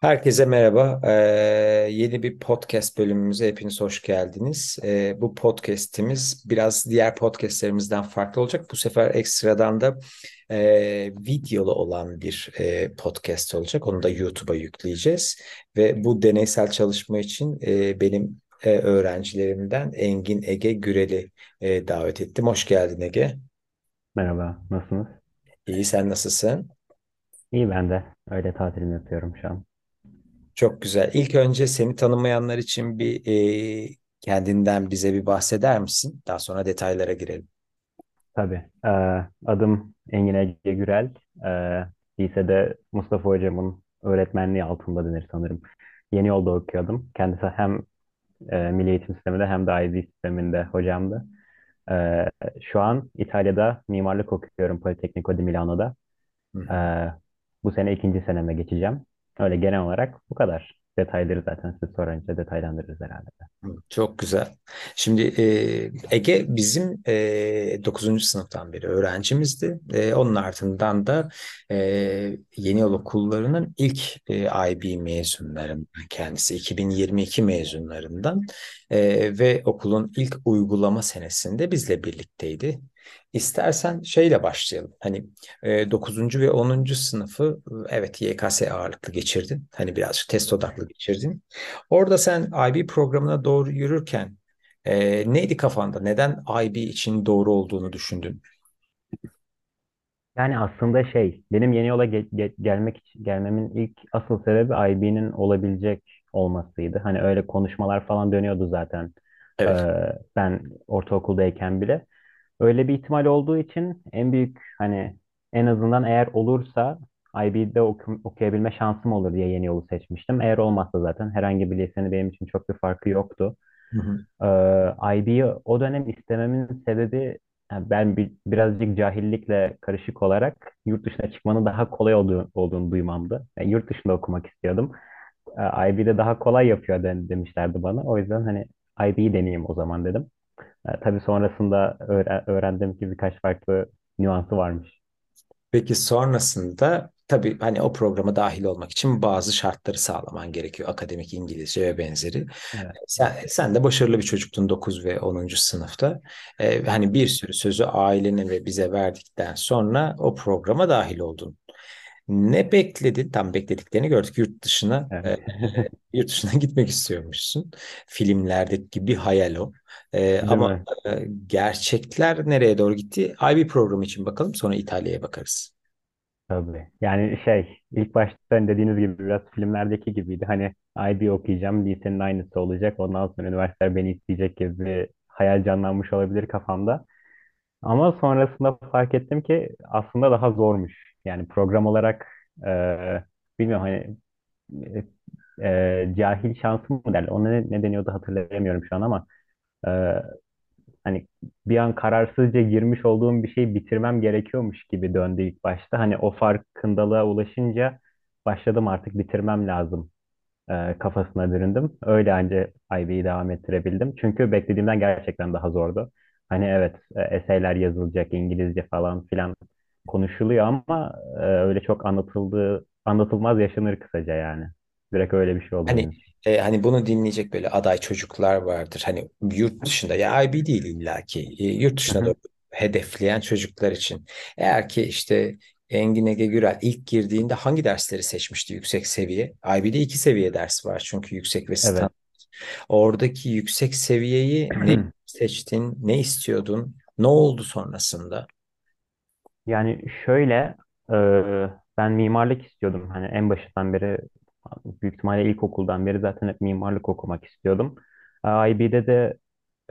Herkese merhaba. Ee, yeni bir podcast bölümümüze hepiniz hoş geldiniz. Ee, bu podcast'imiz biraz diğer podcast'lerimizden farklı olacak. Bu sefer ekstradan da e, videolu olan bir e, podcast olacak. Onu da YouTube'a yükleyeceğiz. Ve bu deneysel çalışma için e, benim e, öğrencilerimden Engin Ege Gürel'i e, davet ettim. Hoş geldin Ege. Merhaba, nasılsınız? İyi, sen nasılsın? İyi ben de. Öyle tatilimi yapıyorum şu an. Çok güzel. İlk önce seni tanımayanlar için bir e, kendinden bize bir bahseder misin? Daha sonra detaylara girelim. Tabii. Ee, adım Engin Ege Gürel. Ee, lisede Mustafa Hocam'ın öğretmenliği altında denir sanırım. Yeni yolda okuyordum. Kendisi hem e, Milli Eğitim Sistemi'nde hem de IB sisteminde hocamdı. Ee, şu an İtalya'da mimarlık okuyorum Politecnico di Milano'da. Hı. Ee, bu sene ikinci seneme geçeceğim. Öyle genel olarak bu kadar. Detayları zaten siz sorunca detaylandırırız herhalde. Çok güzel. Şimdi e, Ege bizim e, 9. sınıftan beri öğrencimizdi. E, onun ardından da e, Yeni Yol Okulları'nın ilk e, IB mezunlarından kendisi 2022 mezunlarından E, ve okulun ilk uygulama senesinde bizle birlikteydi. İstersen şeyle başlayalım. Hani e, 9. ve onuncu sınıfı evet YKS ağırlıklı geçirdin. Hani birazcık test odaklı geçirdin. Orada sen IB programına doğru yürürken e, neydi kafanda? Neden IB için doğru olduğunu düşündün? Yani aslında şey, benim yeni yola ge- ge- gelmek gelmemin ilk asıl sebebi IB'nin olabilecek olmasıydı. Hani öyle konuşmalar falan dönüyordu zaten. Ee, Evet. ben ortaokuldayken bile. Öyle bir ihtimal olduğu için en büyük hani en azından eğer olursa IB'de oku- okuyabilme şansım olur diye yeni yolu seçmiştim. Eğer olmazsa zaten herhangi bir lisenin benim için çok bir farkı yoktu. Hı hı. Ee, IB'yi o dönem istememin sebebi yani ben bir, birazcık cahillikle karışık olarak yurt dışına çıkmanın daha kolay olduğu, olduğunu duymamdı. Yani yurt dışında okumak istiyordum. Ee, IB'de daha kolay yapıyor de- demişlerdi bana. O yüzden hani IB'yi deneyeyim o zaman dedim. Ee, tabii sonrasında öğre- öğrendim ki birkaç farklı nüansı varmış. Peki sonrasında tabii hani o programa dahil olmak için bazı şartları sağlaman gerekiyor. Akademik İngilizce ve benzeri. Evet. Sen, sen de başarılı bir çocuktun 9 ve onuncu sınıfta. Ee, hani bir sürü sözü ailene ve bize verdikten sonra o programa dahil oldun. Ne bekledin? Tam beklediklerini gördük. Yurt dışına Evet. e, yurt dışına gitmek istiyormuşsun. Filmlerdeki gibi hayal o. E, Değil ama mi? e, gerçekler nereye doğru gitti? IB programı için bakalım, sonra İtalya'ya bakarız. Tabii. Yani şey ilk başta dediğiniz gibi biraz filmlerdeki gibiydi. Hani IB okuyacağım, lisenin aynısı olacak. Ondan sonra üniversiteler beni isteyecek gibi bir hayal canlanmış olabilir kafamda. Ama sonrasında fark ettim ki aslında daha zormuş. Yani program olarak e, bilmiyorum hani e, e, cahil şansım mı derler. Ona ne, ne deniyordu hatırlayamıyorum şu an ama e, hani bir an kararsızca girmiş olduğum bir şeyi bitirmem gerekiyormuş gibi döndü ilk başta. Hani o farkındalığa ulaşınca başladım artık bitirmem lazım e, kafasına büründüm. Öyle anca IB'yi devam ettirebildim. Çünkü beklediğimden gerçekten daha zordu. Hani evet e, eseyler yazılacak İngilizce falan filan konuşuluyor ama e, öyle çok anlatıldığı anlatılmaz yaşanır kısaca yani. Direkt öyle bir şey oldu Hani e, hani bunu dinleyecek böyle aday çocuklar vardır. Hani yurt dışında ya IB değil illaki. E, yurt dışına doğru hedefleyen çocuklar için. Eğer ki işte Engin Ege Gürel ilk girdiğinde hangi dersleri seçmişti yüksek seviye? IB'de iki seviye ders var çünkü yüksek ve Evet. standart. Oradaki yüksek seviyeyi ne seçtin, ne istiyordun, ne oldu sonrasında? Yani şöyle e, ben mimarlık istiyordum. Hani en başından beri büyük ihtimalle ilkokuldan beri zaten hep mimarlık okumak istiyordum. IB'de de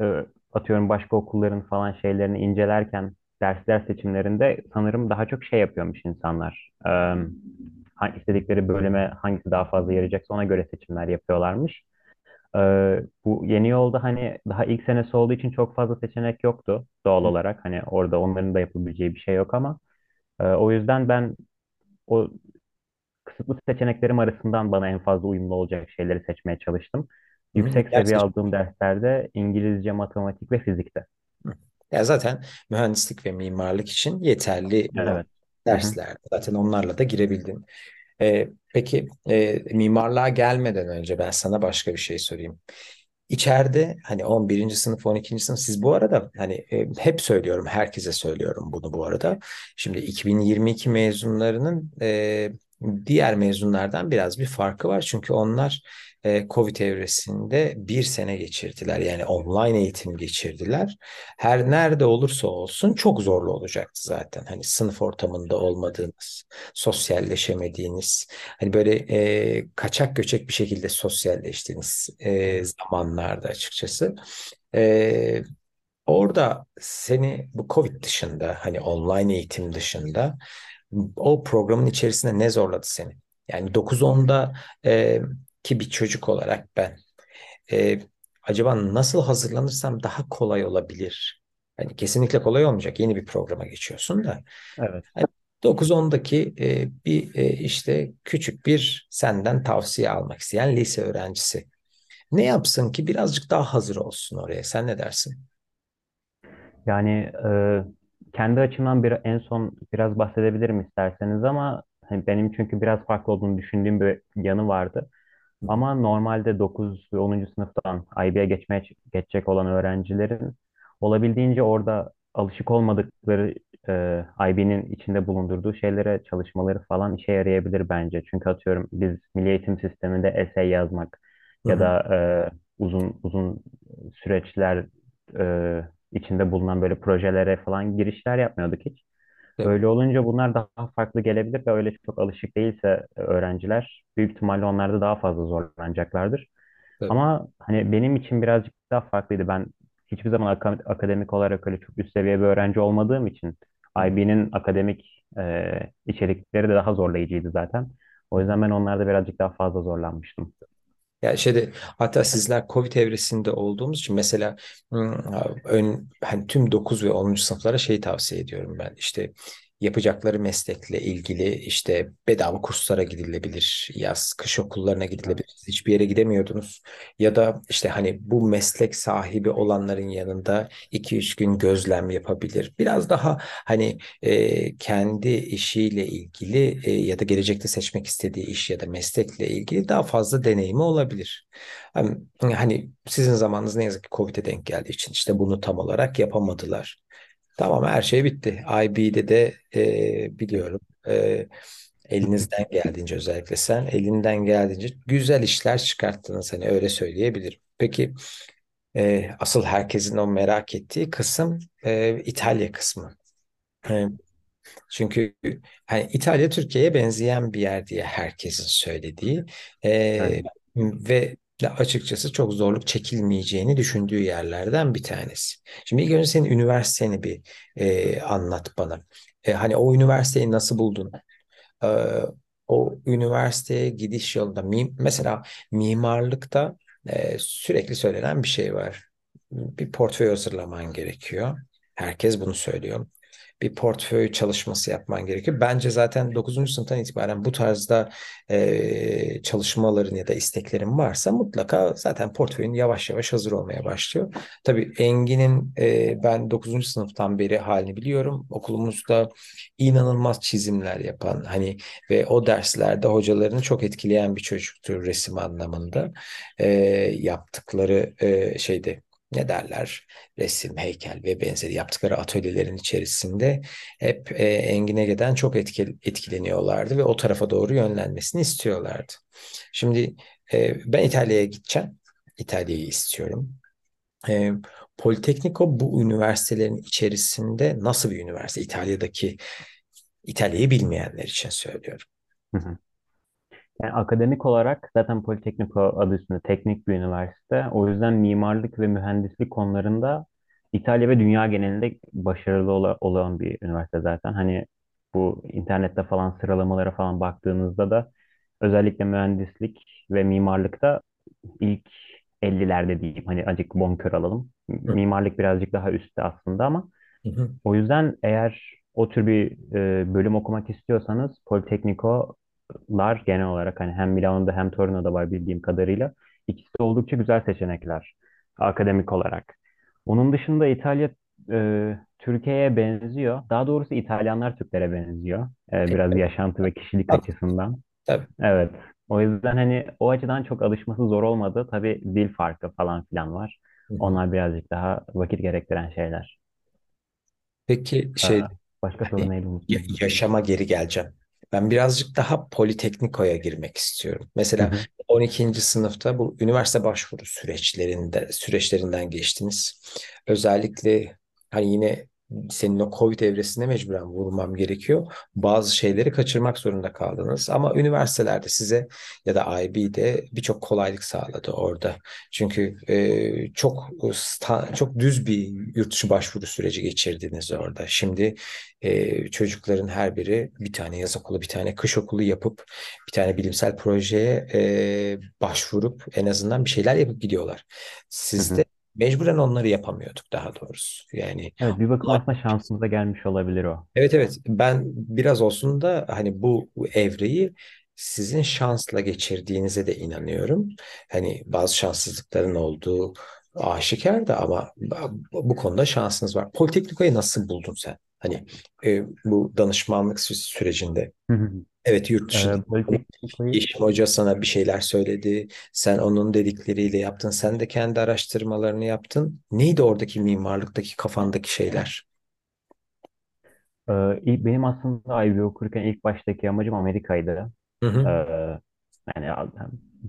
e, atıyorum başka okulların falan şeylerini incelerken dersler seçimlerinde sanırım daha çok şey yapıyormuş insanlar. E, istedikleri bölüme hangisi daha fazla yarayacaksa ona göre seçimler yapıyorlarmış. E, bu yeni yolda hani daha ilk senesi olduğu için çok fazla seçenek yoktu doğal olarak. Hani orada onların da yapabileceği bir şey yok ama e, o yüzden ben o kısıtlı seçeneklerim arasından bana en fazla uyumlu olacak şeyleri seçmeye çalıştım. Hı, Yüksek seviye aldığım derslerde İngilizce, matematik ve fizikte. Hı. Ya zaten mühendislik ve mimarlık için yeterli olan Evet. Hı hı. dersler. Zaten onlarla da girebildin. E, peki e, mimarlığa gelmeden önce ben sana başka bir şey sorayım. İçeride hani 11. sınıf, 12. sınıf siz bu arada hani e, hep söylüyorum, herkese söylüyorum bunu bu arada. Şimdi 2022 mezunlarının e, diğer mezunlardan biraz bir farkı var. Çünkü onlar e, Covid evresinde bir sene geçirdiler. Yani online eğitim geçirdiler. Her nerede olursa olsun çok zorlu olacaktı zaten. Hani sınıf ortamında olmadığınız, sosyalleşemediğiniz, hani böyle e, kaçak göçek bir şekilde sosyalleştiğiniz e, zamanlarda açıkçası. E, orada seni bu Covid dışında, hani online eğitim dışında o programın içerisinde ne zorladı seni? Yani 9-10'da e, ki bir çocuk olarak ben e, acaba nasıl hazırlanırsam daha kolay olabilir? Yani kesinlikle kolay olmayacak. Yeni bir programa geçiyorsun da. Evet. Yani 9-10'daki e, bir e, işte küçük bir senden tavsiye almak isteyen lise öğrencisi. Ne yapsın ki birazcık daha hazır olsun oraya? Sen ne dersin? Yani e, kendi açımdan bir en son biraz bahsedebilirim isterseniz ama hani benim çünkü biraz farklı olduğunu düşündüğüm bir yanı vardı. Ama normalde 9 ve onuncu sınıftan IB'ye geçmeye geçecek olan öğrencilerin olabildiğince orada alışık olmadıkları e, IB'nin içinde bulundurduğu şeylere çalışmaları falan işe yarayabilir bence. Çünkü atıyorum biz Milli Eğitim Sistemi'nde essay yazmak ya da e, uzun uzun süreçler e, içinde bulunan böyle projelere falan girişler yapmıyorduk hiç. tabii, Öyle olunca bunlar daha farklı gelebilir ve öyle çok alışık değilse öğrenciler büyük ihtimalle onlar da daha fazla zorlanacaklardır. tabii. Ama hani benim için birazcık daha farklıydı. Ben hiçbir zaman aka- akademik olarak öyle çok üst seviye bir öğrenci olmadığım için IB'nin akademik e, içerikleri de daha zorlayıcıydı zaten. O yüzden ben onlarda birazcık daha fazla zorlanmıştım. Ya şeyde hatta sizler Covid evresinde olduğumuz için mesela ön, hani tüm 9 ve 10. sınıflara şey tavsiye ediyorum ben. İşte yapacakları meslekle ilgili işte bedava kurslara gidilebilir. Yaz, kış okullarına gidilebilir. Siz Hiçbir yere gidemiyordunuz. Ya da işte hani bu meslek sahibi olanların yanında iki üç gün gözlem yapabilir. Biraz daha hani e, kendi işiyle ilgili e, ya da gelecekte seçmek istediği iş ya da meslekle ilgili daha fazla deneyimi olabilir. Hani sizin zamanınız ne yazık ki Covid'e denk geldiği için işte bunu tam olarak yapamadılar. Tamam her şey bitti. IB'de de e, biliyorum e, elinizden geldiğince özellikle sen elinden geldiğince güzel işler çıkarttınız hani öyle söyleyebilirim. Peki e, asıl herkesin o merak ettiği kısım e, İtalya kısmı. E, çünkü hani İtalya Türkiye'ye benzeyen bir yer diye herkesin söylediği Evet. e, ve de açıkçası çok zorluk çekilmeyeceğini düşündüğü yerlerden bir tanesi. Şimdi ilk önce senin üniversiteni bir e, anlat bana. E, hani o üniversiteyi nasıl buldun? E, o üniversiteye gidiş yolunda mesela mimarlıkta e, sürekli söylenen bir şey var. Bir portföy hazırlaman gerekiyor. Herkes bunu söylüyor bir portföy çalışması yapman gerekiyor. Bence zaten dokuzuncu sınıftan itibaren bu tarzda e, çalışmaların ya da isteklerin varsa mutlaka zaten portföyün yavaş yavaş hazır olmaya başlıyor. Tabii Engin'in e, ben dokuzuncu sınıftan beri halini biliyorum. Okulumuzda inanılmaz çizimler yapan hani ve o derslerde hocalarını çok etkileyen bir çocuktur resim anlamında. E, yaptıkları e, şeyde ne derler? resim, heykel ve benzeri yaptıkları atölyelerin içerisinde hep e, Engin Ege'den çok etkil, etkileniyorlardı ve o tarafa doğru yönlenmesini istiyorlardı. Şimdi e, ben İtalya'ya gideceğim. İtalya'yı istiyorum. E, Politecnico bu üniversitelerin içerisinde nasıl bir üniversite? İtalya'daki İtalya'yı bilmeyenler için söylüyorum. Hı hı. Yani akademik olarak zaten Politekniko adı üstünde teknik bir üniversite. O yüzden mimarlık ve mühendislik konularında İtalya ve dünya genelinde başarılı ola- olan bir üniversite zaten. Hani bu internette falan sıralamalara falan baktığınızda da özellikle mühendislik ve mimarlıkta ilk 50'lerde diyeyim. Hani azıcık bonkör alalım. Hı Mimarlık birazcık daha üstte aslında ama hı, o yüzden eğer o tür bir e, bölüm okumak istiyorsanız Politecnico'lar genel olarak hani hem Milano'da hem Torino'da var bildiğim kadarıyla. İkisi de oldukça güzel seçenekler akademik olarak. Onun dışında İtalya e, Türkiye'ye benziyor. Daha doğrusu İtalyanlar Türklere benziyor. E, biraz yaşantı ve kişilik açısından. Tabii. Evet. O yüzden hani o açıdan çok alışması zor olmadı. Tabii dil farkı falan filan var. Onlar birazcık daha vakit gerektiren şeyler. Peki şey Aa, başka soru hani neydi ya- yaşama geri geleceğim. Ben birazcık daha Politekniko'ya girmek istiyorum. Hı Mesela hı. 12. sınıfta bu üniversite başvuru süreçlerinde süreçlerinden geçtiniz. Özellikle hani yine senin o Covid evresine mecburen vurmam gerekiyor. Bazı şeyleri kaçırmak zorunda kaldınız. Ama üniversitelerde size ya da IB'de birçok kolaylık sağladı orada. Çünkü e, çok çok düz bir yurt dışı başvuru süreci geçirdiniz orada. Şimdi e, çocukların her biri bir tane yaz okulu, bir tane kış okulu yapıp bir tane bilimsel projeye e, başvurup en azından bir şeyler yapıp gidiyorlar. Sizde. Mecburen onları yapamıyorduk daha doğrusu. Yani Evet bir bakıma aslında şansımıza gelmiş olabilir o. evet evet ben biraz olsun da hani bu, evreyi sizin şansla geçirdiğinize de inanıyorum. Hani bazı şanssızlıkların olduğu aşikar da ama bu konuda şansınız var. Politeknikayı nasıl buldun sen? Hani e, bu danışmanlık sü- sürecinde. Evet yurt dışında Ee, Politekniko'yu Yeşim Hoca sana bir şeyler söyledi. Sen onun dedikleriyle yaptın. Sen de kendi araştırmalarını yaptın. Neydi oradaki mimarlıktaki kafandaki şeyler? Ee, benim aslında IB okurken ilk baştaki amacım Amerika'ydı. Hı Ee, hı. yani a-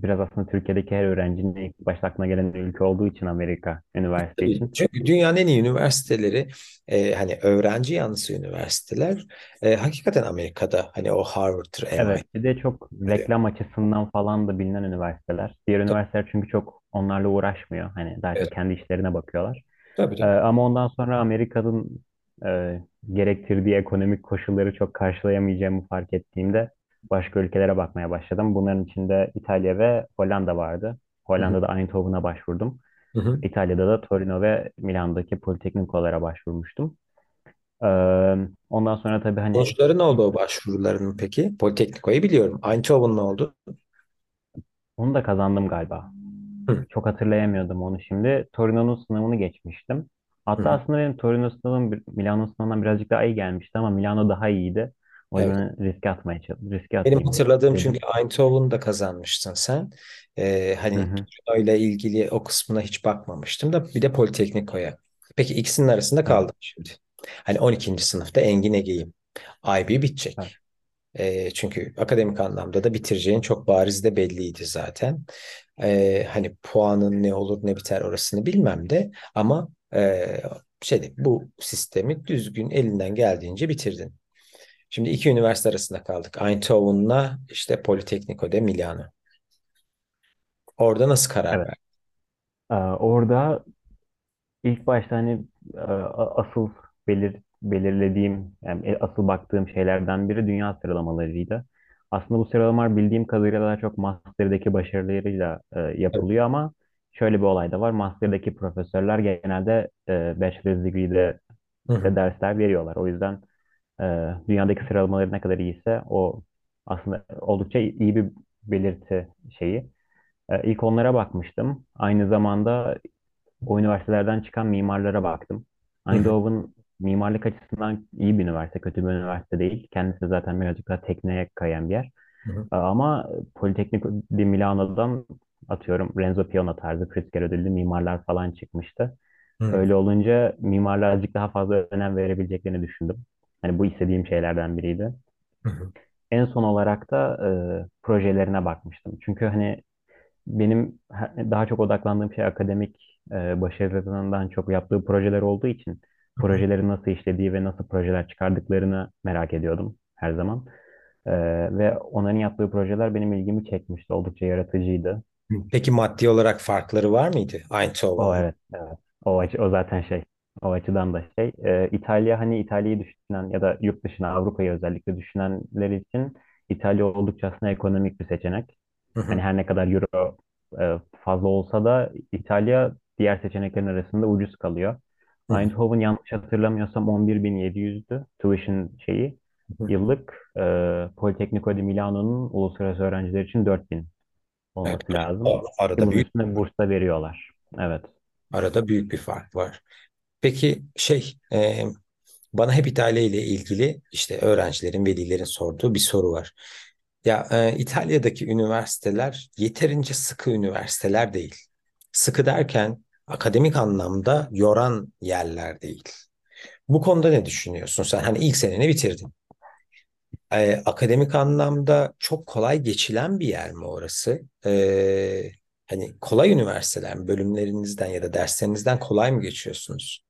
biraz aslında Türkiye'deki her öğrencinin ilk başta aklına gelen ülke olduğu için Amerika üniversite için. Çünkü dünyanın en iyi üniversiteleri e, hani öğrenci yanlısı üniversiteler e, hakikaten Amerika'da hani o Harvard'tır, Evet, bir de çok reklam açısından falan da bilinen üniversiteler. Diğer Tabii, üniversiteler çünkü çok onlarla uğraşmıyor. Hani daha evet, çok kendi işlerine bakıyorlar. tabii, Ee, tabii. ama ondan sonra Amerika'nın e, gerektirdiği ekonomik koşulları çok karşılayamayacağımı fark ettiğimde başka ülkelere bakmaya başladım. Bunların içinde İtalya ve Hollanda vardı. Hollanda'da Eindhoven'a başvurdum. hı hı. İtalya'da da Torino ve Milan'daki politeknikolara başvurmuştum. Ee, ondan sonra tabii hani Sonuçları ne oldu o başvurularının peki? Politekniko'yu biliyorum. Eindhoven ne oldu? onu da kazandım galiba. Hı, Çok hatırlayamıyordum onu şimdi. Torino'nun sınavını geçmiştim. Hatta hı. aslında benim Torino sınavım Milano sınavından birazcık daha iyi gelmişti ama Milano daha iyiydi. O Evet. riske atmaya çalıştım. Riske Benim hatırladığım çünkü dedim. Eindhoven'da kazanmıştın sen. Ee, Hı hani hı. öyle ilgili o kısmına hiç bakmamıştım da bir de Politekniko'ya. Peki ikisinin arasında Evet. kaldım şimdi. Hani 12. sınıfta Engin Ege'yim. IB Evet. bitecek. Ee, çünkü akademik anlamda da bitireceğin çok bariz de belliydi zaten. Ee, hani puanın ne olur ne biter orasını bilmem de ama e, şeyde bu sistemi düzgün elinden geldiğince bitirdin. Şimdi iki üniversite arasında kaldık. Eindhoven'la işte Politecnico de Milano. Orada nasıl karar Evet. verdin? Ee, orada ilk başta hani e, asıl belir, belirlediğim yani e, asıl baktığım şeylerden biri dünya sıralamalarıydı. Aslında bu sıralamalar bildiğim kadarıyla daha çok master'daki başarılarıyla e, yapılıyor ama şöyle bir olay da var. Master'daki profesörler genelde e, bachelor's degree'de hı, dersler veriyorlar. O yüzden e, dünyadaki sıralamaları ne kadar iyiyse o aslında oldukça iyi bir belirti şeyi. E, ilk onlara bakmıştım. Aynı zamanda o üniversitelerden çıkan mimarlara baktım. Eindhoven mimarlık açısından iyi bir üniversite, kötü bir üniversite değil. Kendisi zaten birazcık daha tekneye kayan bir yer. hı hı, E, Ama Politecnico di Milano'dan atıyorum Renzo Piano tarzı Pritzker ödüllü mimarlar falan çıkmıştı. hı Öyle olunca mimarlığa azıcık daha fazla önem verebileceklerini düşündüm. Hani bu istediğim şeylerden biriydi. hı, En son olarak da e, projelerine bakmıştım. Çünkü hani benim daha çok odaklandığım şey akademik e, başarılarından çok yaptığı projeler olduğu için projeleri nasıl işlediği ve nasıl projeler çıkardıklarını merak ediyordum her zaman. E, ve onların yaptığı projeler benim ilgimi çekmişti. Oldukça yaratıcıydı. Peki maddi olarak farkları var mıydı O Eindhoven'la? evet, evet. O, o zaten şey. O açıdan da şey. E, İtalya hani İtalya'yı düşünen ya da yurt dışına Avrupa'yı özellikle düşünenler için İtalya oldukça aslında ekonomik bir seçenek. Hı Hani hı, her ne kadar euro e, fazla olsa da İtalya diğer seçeneklerin arasında ucuz kalıyor. hı hı, Eindhoven yanlış hatırlamıyorsam 11.700'dü tuition şeyi. hı hı. Yıllık e, Politecnico di Milano'nun uluslararası öğrenciler için 4000 Evet, olması lazım. arada, Ve arada bunun büyük üstüne burs da veriyorlar. Evet. arada büyük bir fark var. Peki şey e, bana hep İtalya ile ilgili işte öğrencilerin, velilerin sorduğu bir soru var. Ya e, İtalya'daki üniversiteler yeterince sıkı üniversiteler değil. Sıkı derken akademik anlamda yoran yerler değil. Bu konuda ne düşünüyorsun sen? Hani ilk seneni bitirdin. E, akademik anlamda çok kolay geçilen bir yer mi orası? E, hani kolay üniversiteler mi? Bölümlerinizden ya da derslerinizden kolay mı geçiyorsunuz?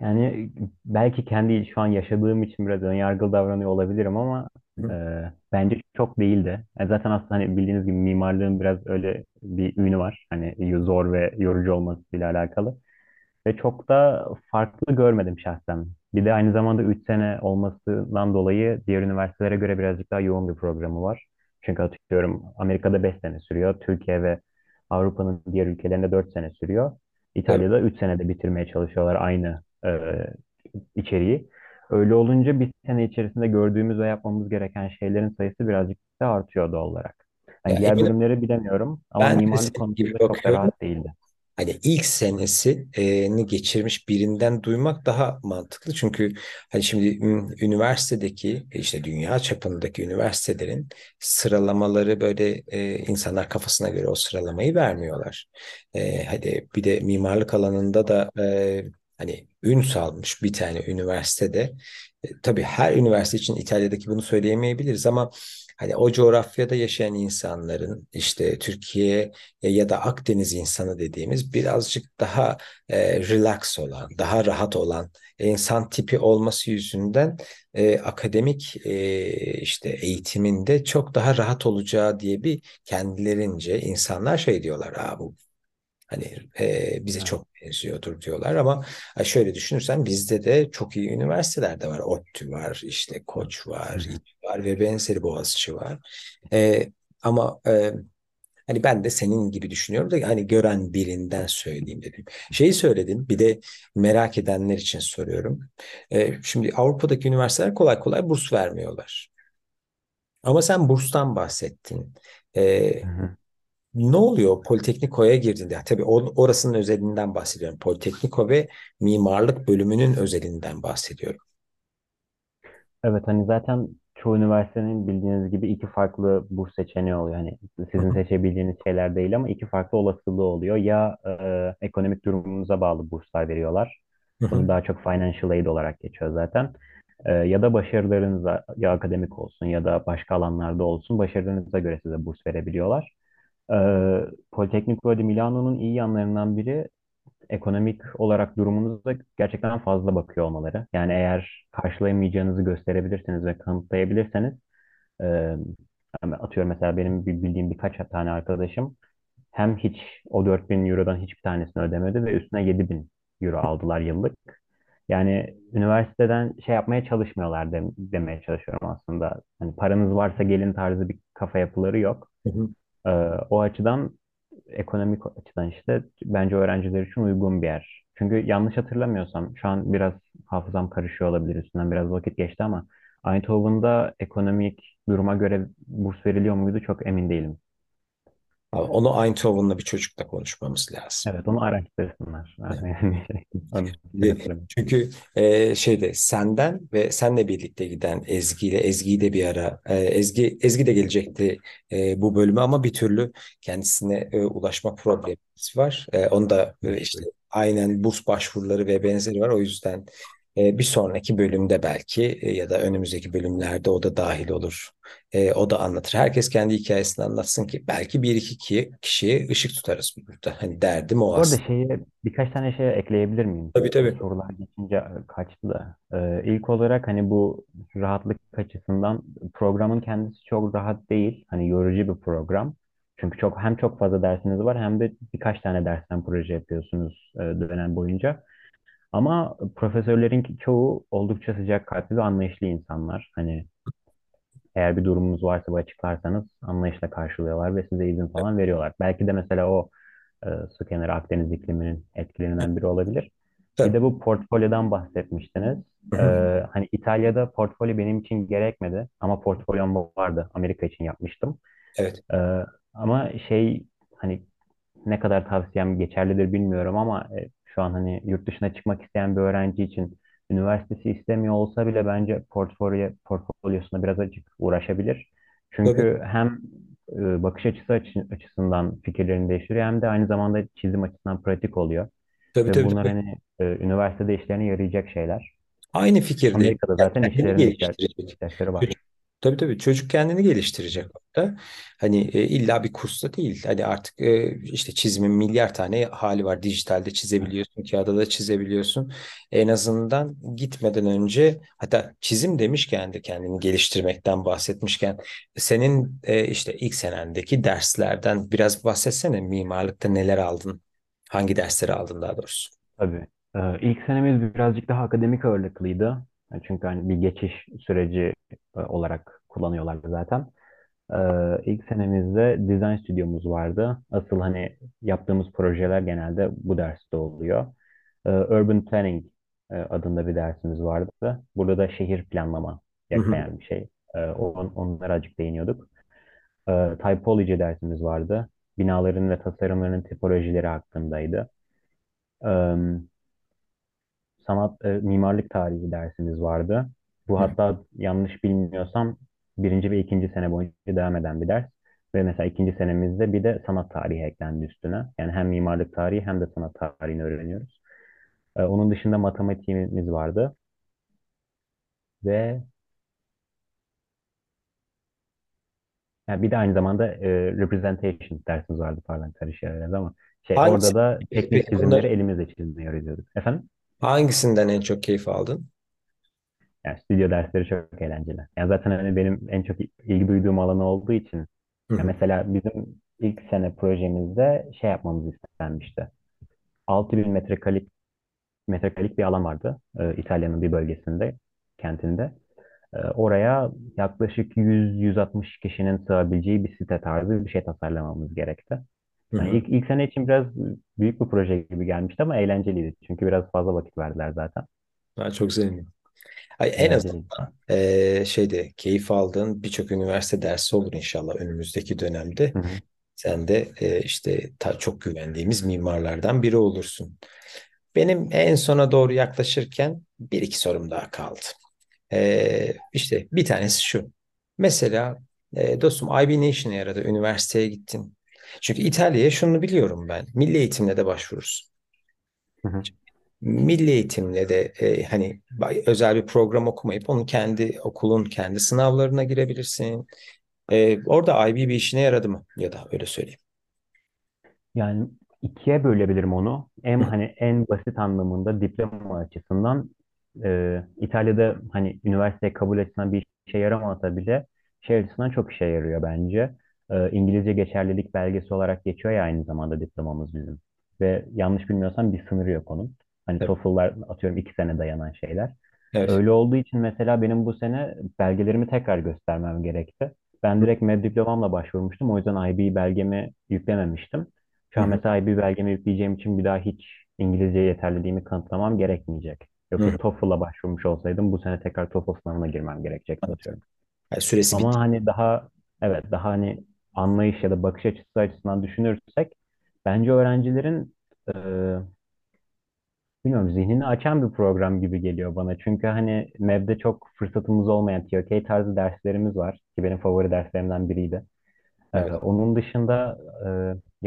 Yani belki kendi şu an yaşadığım için biraz önyargılı davranıyor olabilirim ama Hı e, bence çok değildi. Yani zaten aslında hani bildiğiniz gibi mimarlığın biraz öyle bir ünü var. Hani zor ve yorucu olmasıyla alakalı. Ve çok da farklı görmedim şahsen. Bir de aynı zamanda 3 sene olmasından dolayı diğer üniversitelere göre birazcık daha yoğun bir programı var. Çünkü atıyorum Amerika'da 5 sene sürüyor. Türkiye ve Avrupa'nın diğer ülkelerinde 4 sene sürüyor. İtalya'da 3 senede bitirmeye çalışıyorlar aynı e, içeriği. Öyle olunca bir sene içerisinde gördüğümüz ve yapmamız gereken şeylerin sayısı birazcık daha artıyor doğal olarak. Ya Hani diğer eminim bölümleri bilemiyorum ama ben de mimarlık senin gibi konusunda çok da bakıyorum. rahat değildi. Hani ilk senesini geçirmiş birinden duymak daha mantıklı. Çünkü hani şimdi üniversitedeki işte dünya çapındaki üniversitelerin sıralamaları böyle e, insanlar kafasına göre o sıralamayı vermiyorlar. E, hadi bir de mimarlık alanında da e, hani ün salmış bir tane üniversitede. E, tabii her üniversite için İtalya'daki bunu söyleyemeyebiliriz ama hani o coğrafyada yaşayan insanların işte Türkiye ya da Akdeniz insanı dediğimiz birazcık daha e, relax olan, daha rahat olan insan tipi olması yüzünden e, akademik e, işte eğitiminde çok daha rahat olacağı diye bir kendilerince insanlar şey diyorlar. Aa, bu Hani e, bize Evet. çok benziyordur diyorlar ama şöyle düşünürsen bizde de çok iyi üniversiteler de var. ODTÜ var, işte Koç Hı var, hı. İTÜ var ve benzeri Boğaziçi var. E, ama e, hani ben de senin gibi düşünüyorum da hani gören birinden söyleyeyim dedim. Şeyi söyledin bir de merak edenler için soruyorum. E, şimdi Avrupa'daki üniversiteler kolay kolay burs vermiyorlar. Ama sen burstan bahsettin. Hı E, hı. Ne oluyor Politekniko'ya girdiğinde? Tabii or- orasının özelinden bahsediyorum. Politekniko ve mimarlık bölümünün özelinden bahsediyorum. Evet hani zaten çoğu üniversitenin bildiğiniz gibi iki farklı burs seçeneği oluyor. Hani sizin seçebildiğiniz şeyler değil ama iki farklı olasılığı oluyor. Ya e, ekonomik durumunuza bağlı burslar veriyorlar. Bunu daha çok financial aid olarak geçiyor zaten. E, ya da başarılarınıza ya akademik olsun ya da başka alanlarda olsun başarılarınıza göre size burs verebiliyorlar. E, Politecnico di Milano'nun iyi yanlarından biri ekonomik olarak durumunuza gerçekten fazla bakıyor olmaları. Yani eğer karşılayamayacağınızı gösterebilirseniz ve kanıtlayabilirseniz e, atıyorum mesela benim bildiğim birkaç tane arkadaşım hem hiç o 4000 Euro'dan hiçbir tanesini ödemedi ve üstüne 7000 Euro aldılar yıllık. Yani üniversiteden şey yapmaya çalışmıyorlar dem- demeye çalışıyorum aslında. Hani paranız varsa gelin tarzı bir kafa yapıları yok. hı hı. Ee, o açıdan ekonomik açıdan işte bence öğrenciler için uygun bir yer. Çünkü yanlış hatırlamıyorsam şu an biraz hafızam karışıyor olabilir üstünden biraz vakit geçti ama Eindhoven'da ekonomik duruma göre burs veriliyor muydu çok emin değilim. Ama Onu Eindhoven'la bir çocukla konuşmamız lazım. Evet onu araştırsınlar. Yani şey. Çünkü e, şeyde senden ve senle birlikte giden Ezgi ile Ezgi'yi de bir ara e, Ezgi Ezgi de gelecekti e, bu bölüme ama bir türlü kendisine e, ulaşma problemimiz var. E, onu da e, işte aynen burs başvuruları ve benzeri var. O yüzden bir sonraki bölümde belki ya da önümüzdeki bölümlerde o da dahil olur. O da anlatır. Herkes kendi hikayesini anlatsın ki belki bir iki ki- kişiye ışık tutarız burada. Hani derdim o aslında. şeye birkaç tane şey ekleyebilir miyim? Tabii tabii. Sorular geçince kaçtı da. Ee, ilk olarak hani bu rahatlık açısından programın kendisi çok rahat değil. Hani yorucu bir program. Çünkü çok hem çok fazla dersiniz var hem de birkaç tane dersten proje yapıyorsunuz dönem boyunca. Ama profesörlerin çoğu oldukça sıcakkanlı ve anlayışlı insanlar. Hani eğer bir durumunuz varsa ve açıklarsanız anlayışla karşılıyorlar ve size izin falan veriyorlar. Belki de mesela o e, su kenarı Akdeniz ikliminin etkilerinden biri olabilir. Bir de bu portfolyodan bahsetmiştiniz. E, hı. hani İtalya'da portfolyo benim için gerekmedi ama portfolyom vardı. Amerika için yapmıştım. Evet. E, ama şey hani ne kadar tavsiyem geçerlidir bilmiyorum ama e, şu an hani yurt dışına çıkmak isteyen bir öğrenci için üniversitesi istemiyor olsa bile bence portfolyo portfolyosuna biraz açık uğraşabilir. Tabii Çünkü hem e, bakış açısı açı- açısından fikirlerini değiştiriyor hem de aynı zamanda çizim açısından pratik oluyor. tabii Ve tabii. bunlar tabii. hani e, üniversitede işlerine yarayacak şeyler. Aynı fikirdeyim. Amerika'da Yani zaten kendini işlerinde ihtiyaç, geliştirecek. ihtiyaçları var. Tabii tabii çocuk kendini geliştirecek orada. Hani e, illa bir kursta değil. Hani artık e, işte çizimin milyar tane hali var. Dijitalde çizebiliyorsun, kağıda da çizebiliyorsun. En azından gitmeden önce hatta çizim demişken de kendini geliştirmekten bahsetmişken senin e, işte ilk senendeki derslerden biraz bahsetsene. Mimarlıkta neler aldın? Hangi dersleri aldın daha doğrusu? tabii. E, ilk senemiz birazcık daha akademik ağırlıklıydı. Yani Çünkü hani bir geçiş süreci e, olarak kullanıyorlar zaten. Ee, ilk senemizde dizayn stüdyomuz vardı. Asıl hani yaptığımız projeler genelde bu derste oluyor. Ee, Urban Planning e, adında bir dersimiz vardı. Burada da şehir planlama yaklayan bir şey. Ee, on, onlara azıcık değiniyorduk. Ee, typology dersimiz vardı. Binaların ve tasarımlarının tipolojileri hakkındaydı. Sanat e, mimarlık tarihi dersimiz vardı. Bu hatta yanlış bilmiyorsam birinci ve ikinci sene boyunca devam eden bir ders. Ve mesela ikinci senemizde bir de sanat tarihi eklendi üstüne. Yani hem mimarlık tarihi hem de sanat tarihini öğreniyoruz. E, onun dışında matematiğimiz vardı. Ve yani bir de aynı zamanda e, representation dersimiz vardı. Pardon karışıyor ama şey Hangisi? orada da teknik peki çizimleri bunlar elimizle çizmeyi öğreniyorduk. Efendim? Hangisinden en çok keyif aldın? Yani stüdyo dersleri çok eğlenceli. Yani zaten hani benim en çok ilgi duyduğum alanı olduğu için Hı ya hı. mesela bizim ilk sene projemizde şey yapmamız istenmişti. 6000 metrekarelik metrekarelik bir alan vardı. Ee, İtalya'nın bir bölgesinde, kentinde. Ee, oraya yaklaşık 100-160 kişinin sığabileceği bir site tarzı bir şey tasarlamamız gerekti. Yani ilk, ilk sene için biraz büyük bir proje gibi gelmişti ama eğlenceliydi. Çünkü biraz fazla vakit verdiler zaten. Ben çok sevindim. Ay, en azından eee, şeyde keyif aldığın birçok üniversite dersi olur inşallah önümüzdeki dönemde. Hı hı. Sen de eee, işte ta- çok güvendiğimiz mimarlardan biri olursun. Benim en sona doğru yaklaşırken bir iki sorum daha kaldı. Eee işte bir tanesi şu. Mesela eee, dostum IB ne işine yaradı? Üniversiteye gittin. Çünkü İtalya'ya şunu biliyorum ben. Milli eğitimle de başvurursun. Hı hı. Milli eğitimle de e, hani özel bir program okumayıp onu kendi okulun kendi sınavlarına girebilirsin. E, orada IB bir işine yaradı mı? Ya da öyle söyleyeyim. Yani ikiye bölebilirim onu. Hem hani en basit anlamında diploma açısından e, İtalya'da hani üniversiteye kabul açısından bir işe yaramasa bile şey açısından çok işe yarıyor bence. E, İngilizce geçerlilik belgesi olarak geçiyor ya aynı zamanda diplomamız bizim. Ve yanlış bilmiyorsam bir sınırı yok onun. Hani Evet. TOEFL'lar atıyorum iki sene dayanan şeyler. Evet. Öyle olduğu için mesela benim bu sene belgelerimi tekrar göstermem gerekti. Ben direkt MED diplomamla başvurmuştum. O yüzden IB belgemi yüklememiştim. Şu an mesela IB belgemi yükleyeceğim için bir daha hiç İngilizce yeterliliğimi kanıtlamam gerekmeyecek. Yoksa. TOEFL'a başvurmuş olsaydım bu sene tekrar TOEFL sınavına girmem gerekecekti atıyorum. Yani süresi Ama bitti. hani daha evet daha hani anlayış ya da bakış açısı açısından düşünürsek bence öğrencilerin e, bilmiyorum zihnini açan bir program gibi geliyor bana. Çünkü hani MEB'de çok fırsatımız olmayan TOK tarzı derslerimiz var ki benim favori derslerimden biriydi. Ee, Evet. onun dışında e,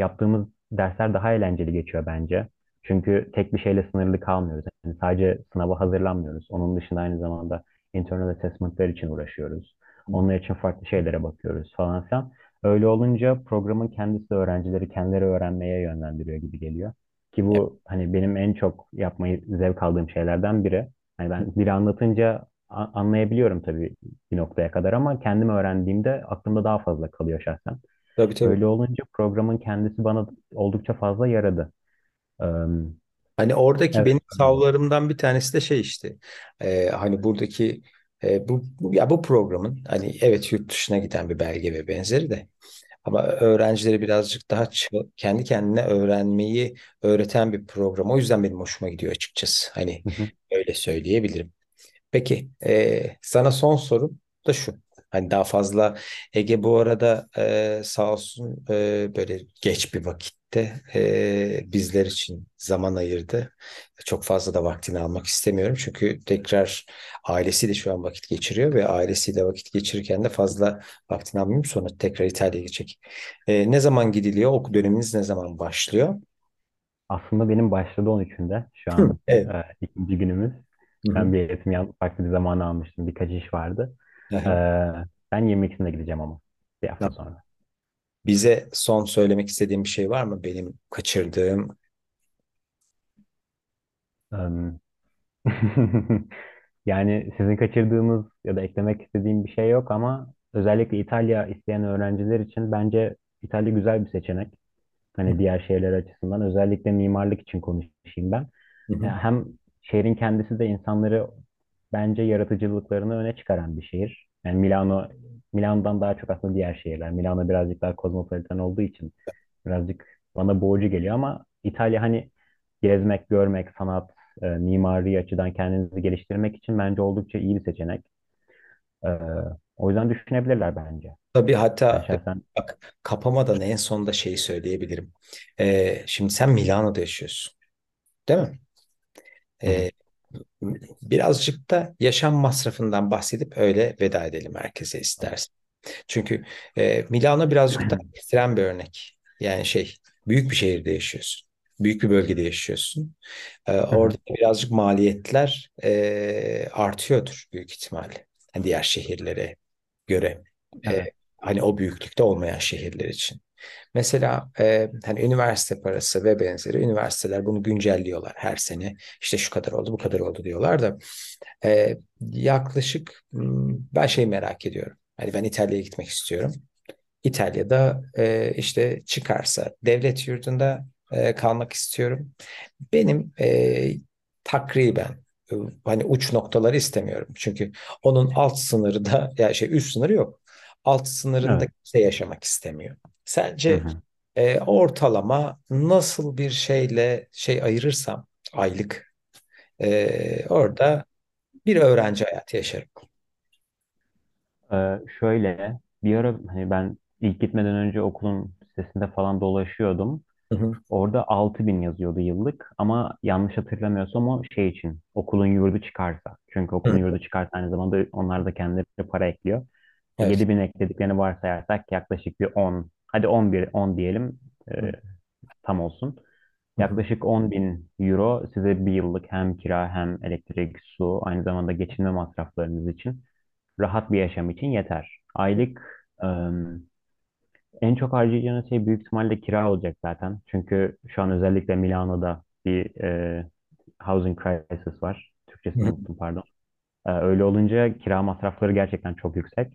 yaptığımız dersler daha eğlenceli geçiyor bence. Çünkü tek bir şeyle sınırlı kalmıyoruz. Yani sadece sınava hazırlanmıyoruz. Onun dışında aynı zamanda internal assessment'lar için uğraşıyoruz. Onlar için farklı şeylere bakıyoruz falan filan. Öyle olunca programın kendisi öğrencileri kendileri öğrenmeye yönlendiriyor gibi geliyor. Ki Evet. bu hani benim en çok yapmayı zevk aldığım şeylerden biri. Hani ben biri anlatınca a- anlayabiliyorum tabii bir noktaya kadar ama kendim öğrendiğimde aklımda daha fazla kalıyor şahsen. Tabii tabii. Öyle olunca programın kendisi bana oldukça fazla yaradı. Eee, Hani oradaki evet. benim savlarımdan bir tanesi de şey işte. e, hani buradaki e, bu bu- ya bu programın hani evet yurt dışına giden bir belge ve benzeri de Ama öğrencileri birazcık daha kendi kendine öğrenmeyi öğreten bir program. O yüzden benim hoşuma gidiyor açıkçası. Hani öyle söyleyebilirim. Peki, e, sana son sorum da şu. Hani daha fazla Ege bu arada e, sağ olsun e, böyle geç bir vakit saatte e, bizler için zaman ayırdı. Çok fazla da vaktini almak istemiyorum. Çünkü tekrar ailesiyle şu an vakit geçiriyor ve ailesiyle vakit geçirirken de fazla vaktini almayayım. Sonra tekrar İtalya'ya gidecek. E, ne zaman gidiliyor? Okul döneminiz ne zaman başlıyor? Aslında benim başladı 13'ünde. Şu an evet. e, ikinci günümüz. Hı hı. Ben bir eğitim yan- farklı bir zamanı almıştım. Birkaç iş vardı. E, Aha. ben 22'sinde gideceğim ama. Bir hafta sonra. Bize son söylemek istediğim bir şey var mı? Benim kaçırdığım. Em, Yani sizin kaçırdığınız ya da eklemek istediğim bir şey yok ama özellikle İtalya isteyen öğrenciler için bence İtalya güzel bir seçenek. Hı Hani diğer şehirler açısından özellikle mimarlık için konuşayım ben. hı. Hem şehrin kendisi de insanları bence yaratıcılıklarını öne çıkaran bir şehir. Yani Milano, Milano'dan daha çok aslında diğer şehirler. Milano birazcık daha kozmopolitan olduğu için birazcık bana boğucu geliyor ama İtalya hani gezmek, görmek, sanat, e, mimari açıdan kendinizi geliştirmek için bence oldukça iyi bir seçenek. E, o yüzden düşünebilirler bence. Tabii hatta e, şahsen bak kapamadan en sonda şeyi söyleyebilirim. Ee, şimdi sen Milano'da yaşıyorsun, değil mi? Hı Ee, birazcık da yaşam masrafından bahsedip öyle veda edelim herkese istersen. Çünkü e, Milano birazcık da ekstrem bir örnek. Yani şey, büyük bir şehirde yaşıyorsun. Büyük bir bölgede yaşıyorsun. Hı, orada birazcık maliyetler e, artıyordur büyük ihtimalle. Yani diğer şehirlere göre. E, hani o büyüklükte olmayan şehirler için. Mesela e, hani üniversite parası ve benzeri üniversiteler bunu güncelliyorlar her sene. İşte şu kadar oldu, bu kadar oldu diyorlar da e, yaklaşık hmm, ben şey merak ediyorum. Hani ben İtalya'ya gitmek istiyorum. İtalya'da e, işte çıkarsa devlet yurdunda e, kalmak istiyorum. Benim e, takriben e, hani uç noktaları istemiyorum. Çünkü onun alt sınırı da ya şey üst sınırı yok. Alt sınırında Evet. kimse yaşamak istemiyor. Hı Sence hı, e, ortalama nasıl bir şeyle şey ayırırsam aylık e, hı hı. orada bir öğrenci hayatı yaşarım. Ee, şöyle bir ara hani ben ilk gitmeden önce okulun sitesinde falan dolaşıyordum. Hı hı. Orada 6000 yazıyordu yıllık ama yanlış hatırlamıyorsam o şey için okulun yurdu çıkarsa. Çünkü Hı okulun hı. yurdu çıkarsa aynı zamanda onlar da kendileri para ekliyor. Evet. 7000 eklediklerini varsayarsak yaklaşık bir 10 hadi 11 10 diyelim e, tam olsun. Yaklaşık 10 bin euro size bir yıllık hem kira hem elektrik, su aynı zamanda geçinme masraflarınız için rahat bir yaşam için yeter. Aylık ım, en çok harcayacağınız şey büyük ihtimalle kira olacak zaten. Çünkü şu an özellikle Milano'da bir e, housing crisis var. Türkçesini unuttum pardon. E, öyle olunca kira masrafları gerçekten çok yüksek.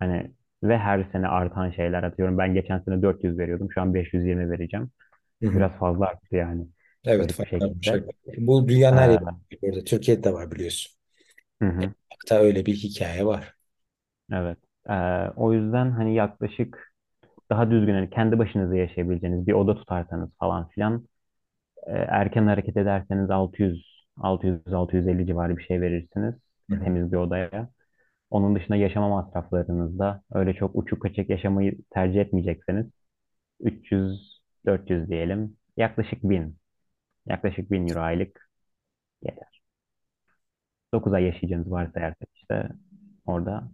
Hani ve her sene artan şeyler atıyorum. Ben geçen sene 400 veriyordum. Şu an 520 vereceğim. Hı hı. Biraz fazla arttı yani Evet, bir farklı bir şekilde. şey. Bu dünyanın her yerinde. Burada Türkiye'de de var biliyorsun. hı hı, Hatta öyle bir hikaye var. evet. E, o yüzden hani yaklaşık daha düzgün hani kendi başınıza yaşayabileceğiniz bir oda tutarsanız falan filan e, erken hareket ederseniz 600 600 650 civarı bir şey verirsiniz Hı hı. temiz bir odaya. Onun dışında yaşama masraflarınızda öyle çok uçuk kaçık yaşamayı tercih etmeyecekseniz 300 400 diyelim. Yaklaşık 1000. Yaklaşık 1000 euro aylık yeter. 9 ay yaşayacağınız varsayarsak işte orada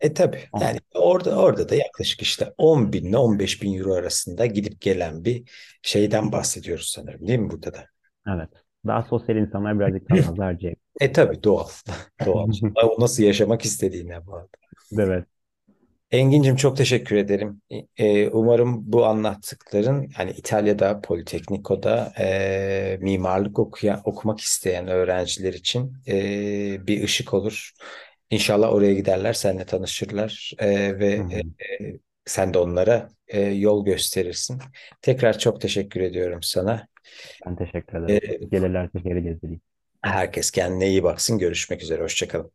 E tabii yani 10. orada orada da yaklaşık işte 10 bin ile 15 bin euro arasında gidip gelen bir şeyden bahsediyoruz sanırım değil mi burada da? Evet. Daha sosyal insanlar birazcık daha fazla harcayabilir. E tabii doğal. Doğal. O nasıl yaşamak istediğine bağlı. Evet. Engin'cim çok teşekkür ederim. E, umarım bu anlattıkların yani İtalya'da, Politecnico'da e, mimarlık okuyan, okumak isteyen öğrenciler için e, bir ışık olur. İnşallah oraya giderler, seninle tanışırlar e, ve hı. e, e, sen de onlara e, yol gösterirsin. Tekrar çok teşekkür ediyorum sana. Ben teşekkür ederim. E, Gelirlerse geri gezdireyim. herkes kendine iyi baksın. Görüşmek üzere. Hoşça kalın.